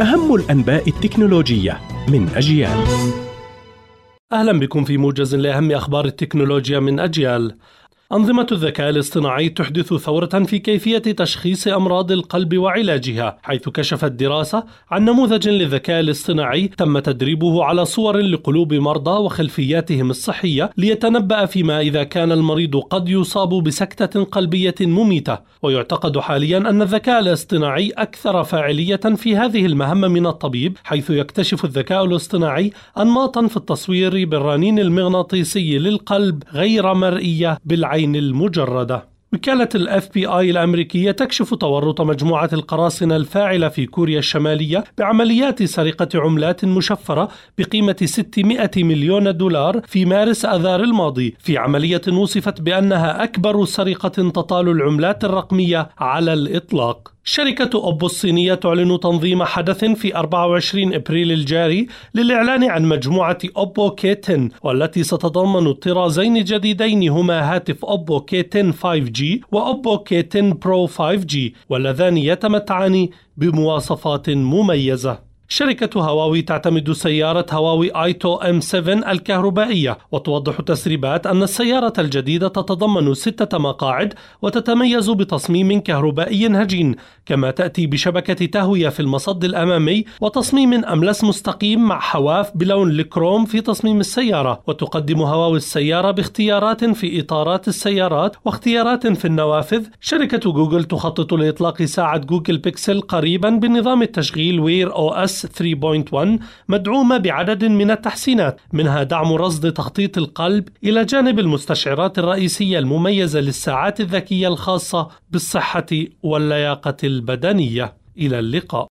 أهم الأنباء التكنولوجية من أجيال. أهلا بكم في موجز لأهم أخبار التكنولوجيا من أجيال. أنظمة الذكاء الاصطناعي تحدث ثورة في كيفية تشخيص أمراض القلب وعلاجها، حيث كشفت دراسة عن نموذج للذكاء الاصطناعي تم تدريبه على صور لقلوب مرضى وخلفياتهم الصحية ليتنبأ فيما إذا كان المريض قد يصاب بسكتة قلبية مميتة، ويعتقد حاليا أن الذكاء الاصطناعي أكثر فاعلية في هذه المهمة من الطبيب، حيث يكتشف الذكاء الاصطناعي أنماطا في التصوير بالرنين المغناطيسي للقلب غير مرئية بالعين. العين المجردة وكالة ال FBI الأمريكية تكشف تورط مجموعة القراصنة الفاعلة في كوريا الشمالية بعمليات سرقة عملات مشفرة بقيمة 600 مليون دولار في مارس آذار الماضي في عملية وصفت بأنها أكبر سرقة تطال العملات الرقمية على الإطلاق. شركة أوبو الصينية تعلن تنظيم حدث في 24 إبريل الجاري للإعلان عن مجموعة أوبو K 10 والتي ستتضمن طرازين جديدين هما هاتف أوبو K 10 5G وأوبو K 10 Pro 5G واللذان يتمتعان بمواصفات مميزة. شركة هواوي تعتمد سيارة هواوي AITO M 7 الكهربائية وتوضح تسريبات أن السيارة الجديدة تتضمن ستة مقاعد وتتميز بتصميم كهربائي هجين كما تأتي بشبكة تهوية في المصد الأمامي وتصميم أملس مستقيم مع حواف بلون الكروم في تصميم السيارة وتقدم هواوي السيارة باختيارات في إطارات السيارات واختيارات في النوافذ. شركة جوجل تخطط لإطلاق ساعة جوجل بيكسل قريبا بنظام التشغيل Wear OS 3.1 مدعومة بعدد من التحسينات منها دعم رصد تخطيط القلب إلى جانب المستشعرات الرئيسية المميزة للساعات الذكية الخاصة بالصحة واللياقة البدنية. إلى اللقاء.